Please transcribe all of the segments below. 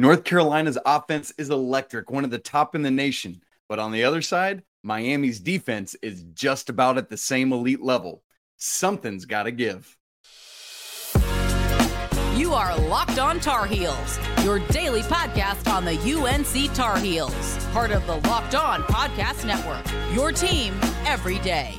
North Carolina's offense is electric, one of the top in the nation. But on the other side, Miami's defense is just about at the same elite level. Something's got to give. You are Locked On Tar Heels, your daily podcast on the UNC Tar Heels, part of the Locked On Podcast Network. Your team every day.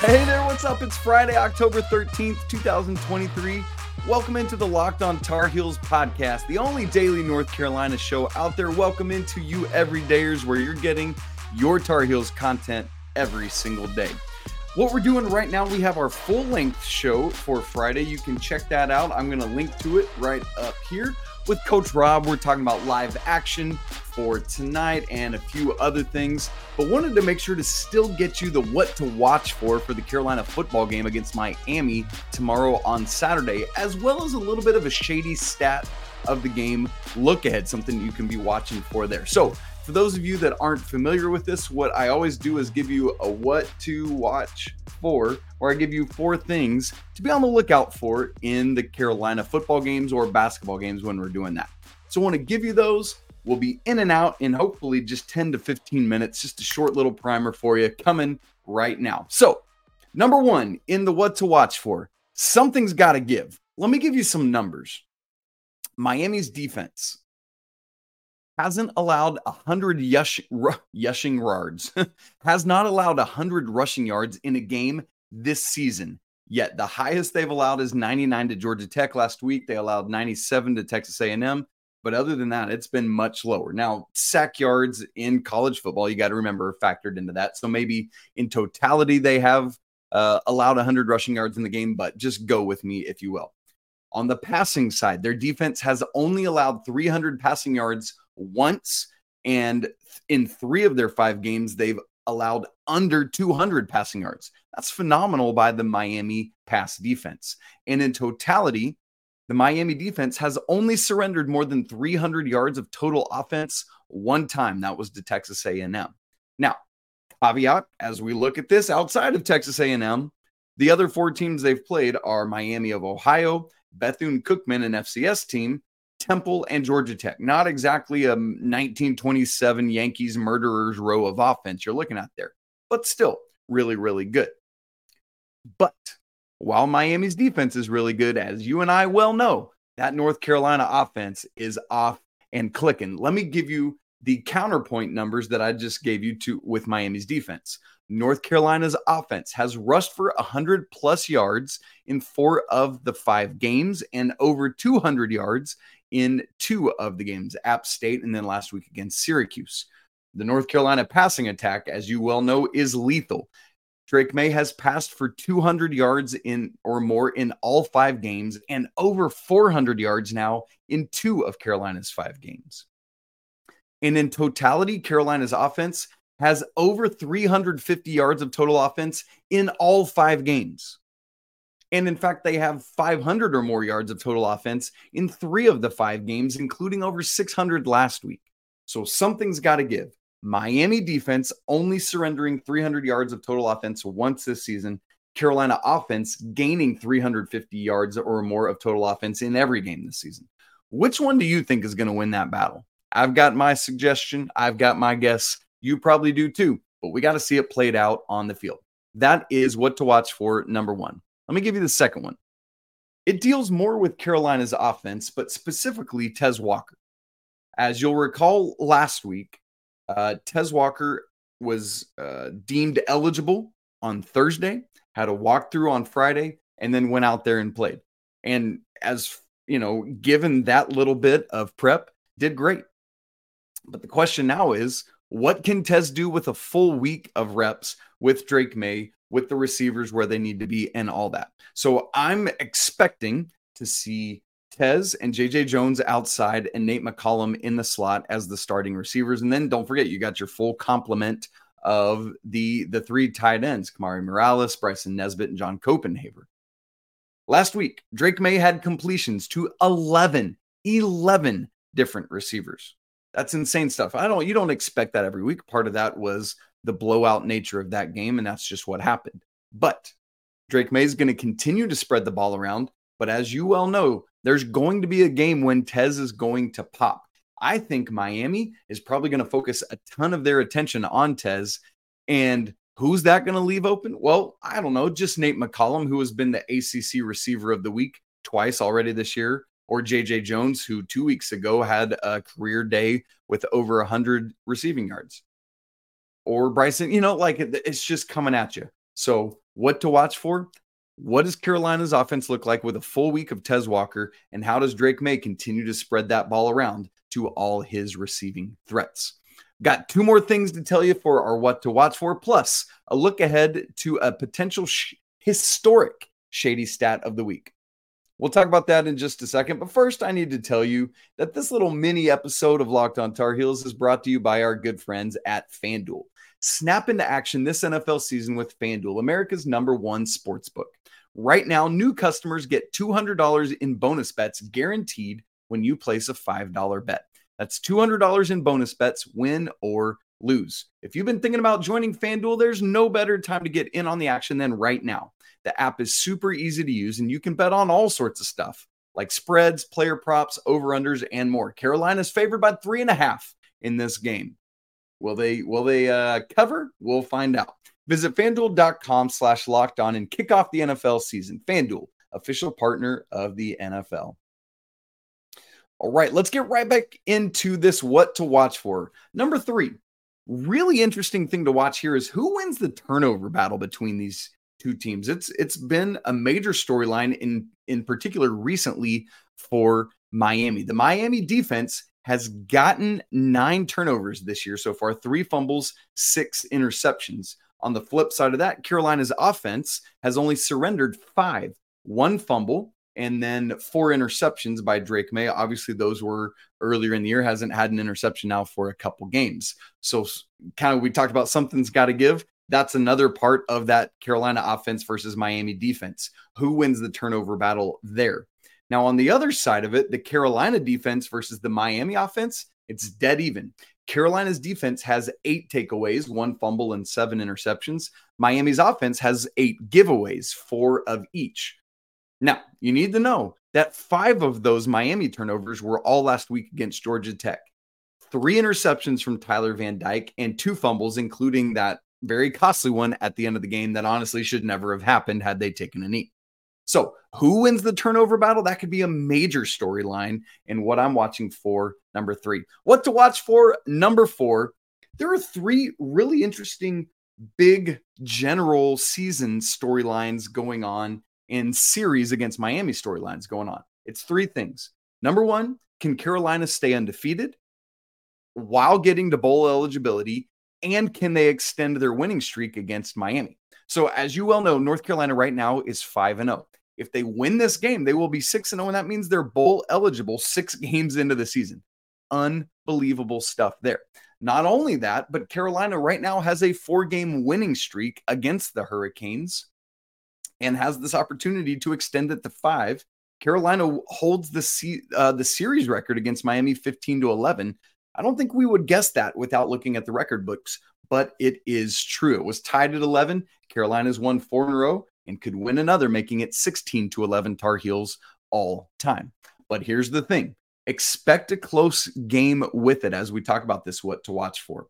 Hey there, what's up? It's Friday, October 13th, 2023. Welcome into the Locked On Tar Heels podcast, the only daily North Carolina show out there. Welcome into you everydayers where you're getting your Tar Heels content every single day. What we're doing right now, we have our full length show for Friday. You can check that out. I'm going to link to it right up here. With Coach Rob, we're talking about live action for tonight and a few other things, but wanted to make sure to still get you the what to watch for for the Carolina football game against Miami tomorrow on Saturday, as well as a little bit of a Schadey stat of the game look ahead, something you can be watching for there. So, for those of you that aren't familiar with this, what I always do is give you a what to watch for, where I give you four things to be on the lookout for in the Carolina football games or basketball games when we're doing that. So I want to give you those. We'll be in and out in hopefully just 10 to 15 minutes, just a short little primer for you coming right now. So, number one in the what to watch for, something's got to give. Let me give you some numbers. Miami's defense hasn't allowed 100 yush, yushing yards, has not allowed 100 rushing yards in a game this season. Yet the highest they've allowed is 99 to Georgia Tech last week. They allowed 97 to Texas A&M, but other than that, it's been much lower. Now, sack yards in college football, you got to remember factored into that. So maybe in totality they have uh, allowed 100 rushing yards in the game, but just go with me if you will. On the passing side, their defense has only allowed 300 passing yards once. And in three of their five games, they've allowed under 200 passing yards. That's phenomenal by the Miami pass defense. And in totality, the Miami defense has only surrendered more than 300 yards of total offense one time. That was to Texas A&M. Now, caveat as we look at this outside of Texas A&M, the other four teams they've played are Miami of Ohio, Bethune Cookman, an FCS team, Temple, and Georgia Tech. Not exactly a um, 1927 Yankees murderers row of offense you're looking at there, but still really, really good. But while Miami's defense is really good, as you and I well know, that North Carolina offense is off and clicking. Let me give you the counterpoint numbers that I just gave you to with Miami's defense. North Carolina's offense has rushed for 100 plus yards in four of the five games and over 200 yards in two of the games, App State and then last week against Syracuse. The North Carolina passing attack, as you well know, is lethal. Drake Maye has passed for 200 yards in or more in all five games and over 400 yards now in two of Carolina's five games. And in totality, Carolina's offense has over 350 yards of total offense in all five games. And in fact, they have 500 or more yards of total offense in three of the five games, including over 600 last week. So something's got to give. Miami defense only surrendering 300 yards of total offense once this season. Carolina offense gaining 350 yards or more of total offense in every game this season. Which one do you think is going to win that battle? I've got my suggestion. I've got my guess. You probably do too, but we got to see it played out on the field. That is what to watch for, number one. Let me give you the second one. It deals more with Carolina's offense, but specifically Tez Walker. As you'll recall last week, uh, Tez Walker was uh, deemed eligible on Thursday, had a walkthrough on Friday, and then went out there and played. And as you know, given that little bit of prep, did great. But the question now is what can Tez do with a full week of reps with Drake Maye, with the receivers where they need to be and all that. So I'm expecting to see Tez and JJ Jones outside and Nate McCollum in the slot as the starting receivers. And then don't forget, you got your full complement of the the three tight ends, Kamari Morales, Bryson Nesbit, and John Copenhaver. Last week, Drake Maye had completions to 11, 11 different receivers. That's insane stuff. I don't you don't expect that every week. Part of that was the blowout nature of that game, and that's just what happened. But Drake Maye is going to continue to spread the ball around. But as you well know, there's going to be a game when Tez is going to pop. I think Miami is probably going to focus a ton of their attention on Tez. And who's that going to leave open? Well, I don't know. Just Nate McCollum, who has been the ACC receiver of the week twice already this year, or JJ Jones, who two weeks ago had a career day with over 100 receiving yards. Or Bryson, you know, like it's just coming at you. So, what to watch for? What does Carolina's offense look like with a full week of Tez Walker? And how does Drake Maye continue to spread that ball around to all his receiving threats? Got two more things to tell you for our what to watch for, plus a look ahead to a potential sh- historic Schadey stat of the week. We'll talk about that in just a second. But first, I need to tell you that this little mini episode of Locked on Tar Heels is brought to you by our good friends at FanDuel. Snap into action this NFL season with FanDuel, America's number one sports book. Right now, new customers get $200 in bonus bets guaranteed when you place a $5 bet. That's $200 in bonus bets, win or lose. If you've been thinking about joining FanDuel, there's no better time to get in on the action than right now. The app is super easy to use, and you can bet on all sorts of stuff like spreads, player props, over unders, and more. Carolina's favored by three and a half in this game. Will they will they uh, cover? We'll find out. Visit fanduel.com slash locked on and kick off the NFL season. FanDuel, official partner of the NFL. All right, let's get right back into this what to watch for. Number three, really interesting thing to watch here is who wins the turnover battle between these two teams. It's it's been a major storyline in in particular recently for Miami. The Miami defense has gotten nine turnovers this year so far three fumbles, six interceptions. On the flip side of that, Carolina's offense has only surrendered five one fumble, and then four interceptions by Drake Maye. Obviously, those were earlier in the year, hasn't had an interception now for a couple games. So, kind of, we talked about something's got to give. That's another part of that Carolina offense versus Miami defense. Who wins the turnover battle there? Now, on the other side of it, the Carolina defense versus the Miami offense, it's dead even. Carolina's defense has eight takeaways, one fumble, and seven interceptions. Miami's offense has eight giveaways, four of each. Now, you need to know that five of those Miami turnovers were all last week against Georgia Tech. Three interceptions from Tyler Van Dyke and two fumbles, including that very costly one at the end of the game that honestly should never have happened had they taken a knee. So, who wins the turnover battle? That could be a major storyline and what I'm watching for number three. What to watch for number four? There are three really interesting, big general season storylines going on in series against Miami storylines going on. It's three things. Number one, can Carolina stay undefeated while getting to bowl eligibility? And can they extend their winning streak against Miami? So, as you well know, North Carolina right now is 5 and 0. If they win this game, they will be 6 and 0, and that means they're bowl eligible six games into the season. Unbelievable stuff there. Not only that, but Carolina right now has a four game winning streak against the Hurricanes and has this opportunity to extend it to five. Carolina holds the uh, the series record against Miami 15 to 11. I don't think we would guess that without looking at the record books, but it is true. It was tied at 11. Carolina's won four in a row and could win another, making it 16 to 11 Tar Heels all time. But here's the thing expect a close game with it as we talk about this, what to watch for.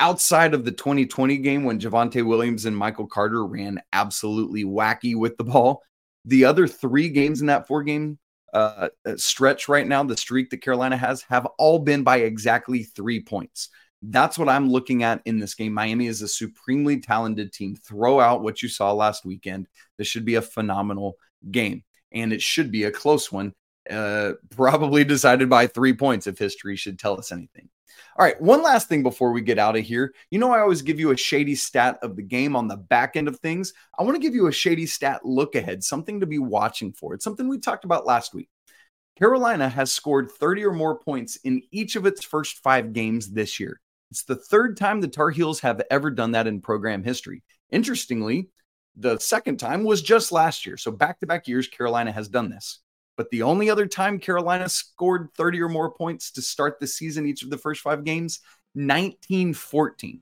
Outside of the 2020 game when Javonte Williams and Michael Carter ran absolutely wacky with the ball, the other three games in that four game uh, stretch right now, the streak that Carolina has, have all been by exactly three points. That's what I'm looking at in this game. Miami is a supremely talented team. Throw out what you saw last weekend. This should be a phenomenal game, and it should be a close one, uh, probably decided by three points if history should tell us anything. All right, one last thing before we get out of here. You know, I always give you a Schadey stat of the game on the back end of things. I want to give you a Schadey stat look ahead, something to be watching for. It's something we talked about last week. Carolina has scored 30 or more points in each of its first five games this year. It's the third time the Tar Heels have ever done that in program history. Interestingly, the second time was just last year. So back to back years, Carolina has done this. But the only other time Carolina scored 30 or more points to start the season, each of the first five games, 1914.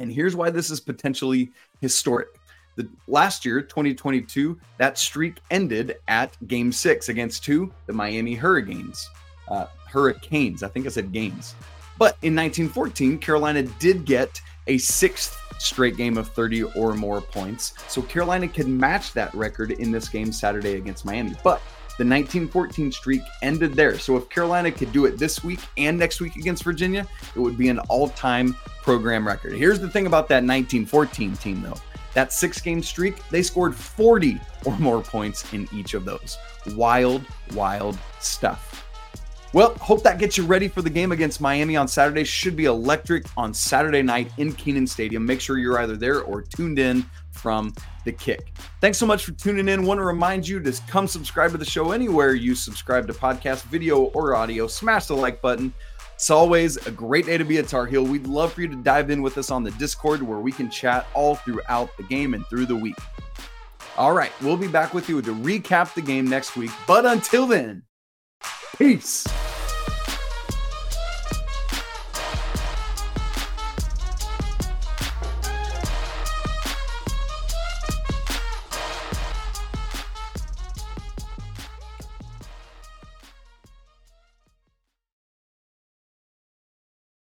And here's why this is potentially historic. The last year, 2022, that streak ended at game six against two, the Miami Hurricanes. Uh, Hurricanes, I think I said games. But in 1914, Carolina did get a sixth straight game of 30 or more points. So Carolina could match that record in this game Saturday against Miami. But the 1914 streak ended there. So if Carolina could do it this week and next week against Virginia, it would be an all time program record. Here's the thing about that 1914 team, though that six game streak, they scored 40 or more points in each of those. Wild, wild stuff. Well, hope that gets you ready for the game against Miami on Saturday. Should be electric on Saturday night in Kenan Stadium. Make sure you're either there or tuned in from the kick. Thanks so much for tuning in. Want to remind you to come subscribe to the show anywhere you subscribe to podcast, video, or audio. Smash the like button. It's always a great day to be a Tar Heel. We'd love for you to dive in with us on the Discord where we can chat all throughout the game and through the week. All right, we'll be back with you to recap the game next week. But until then, peace.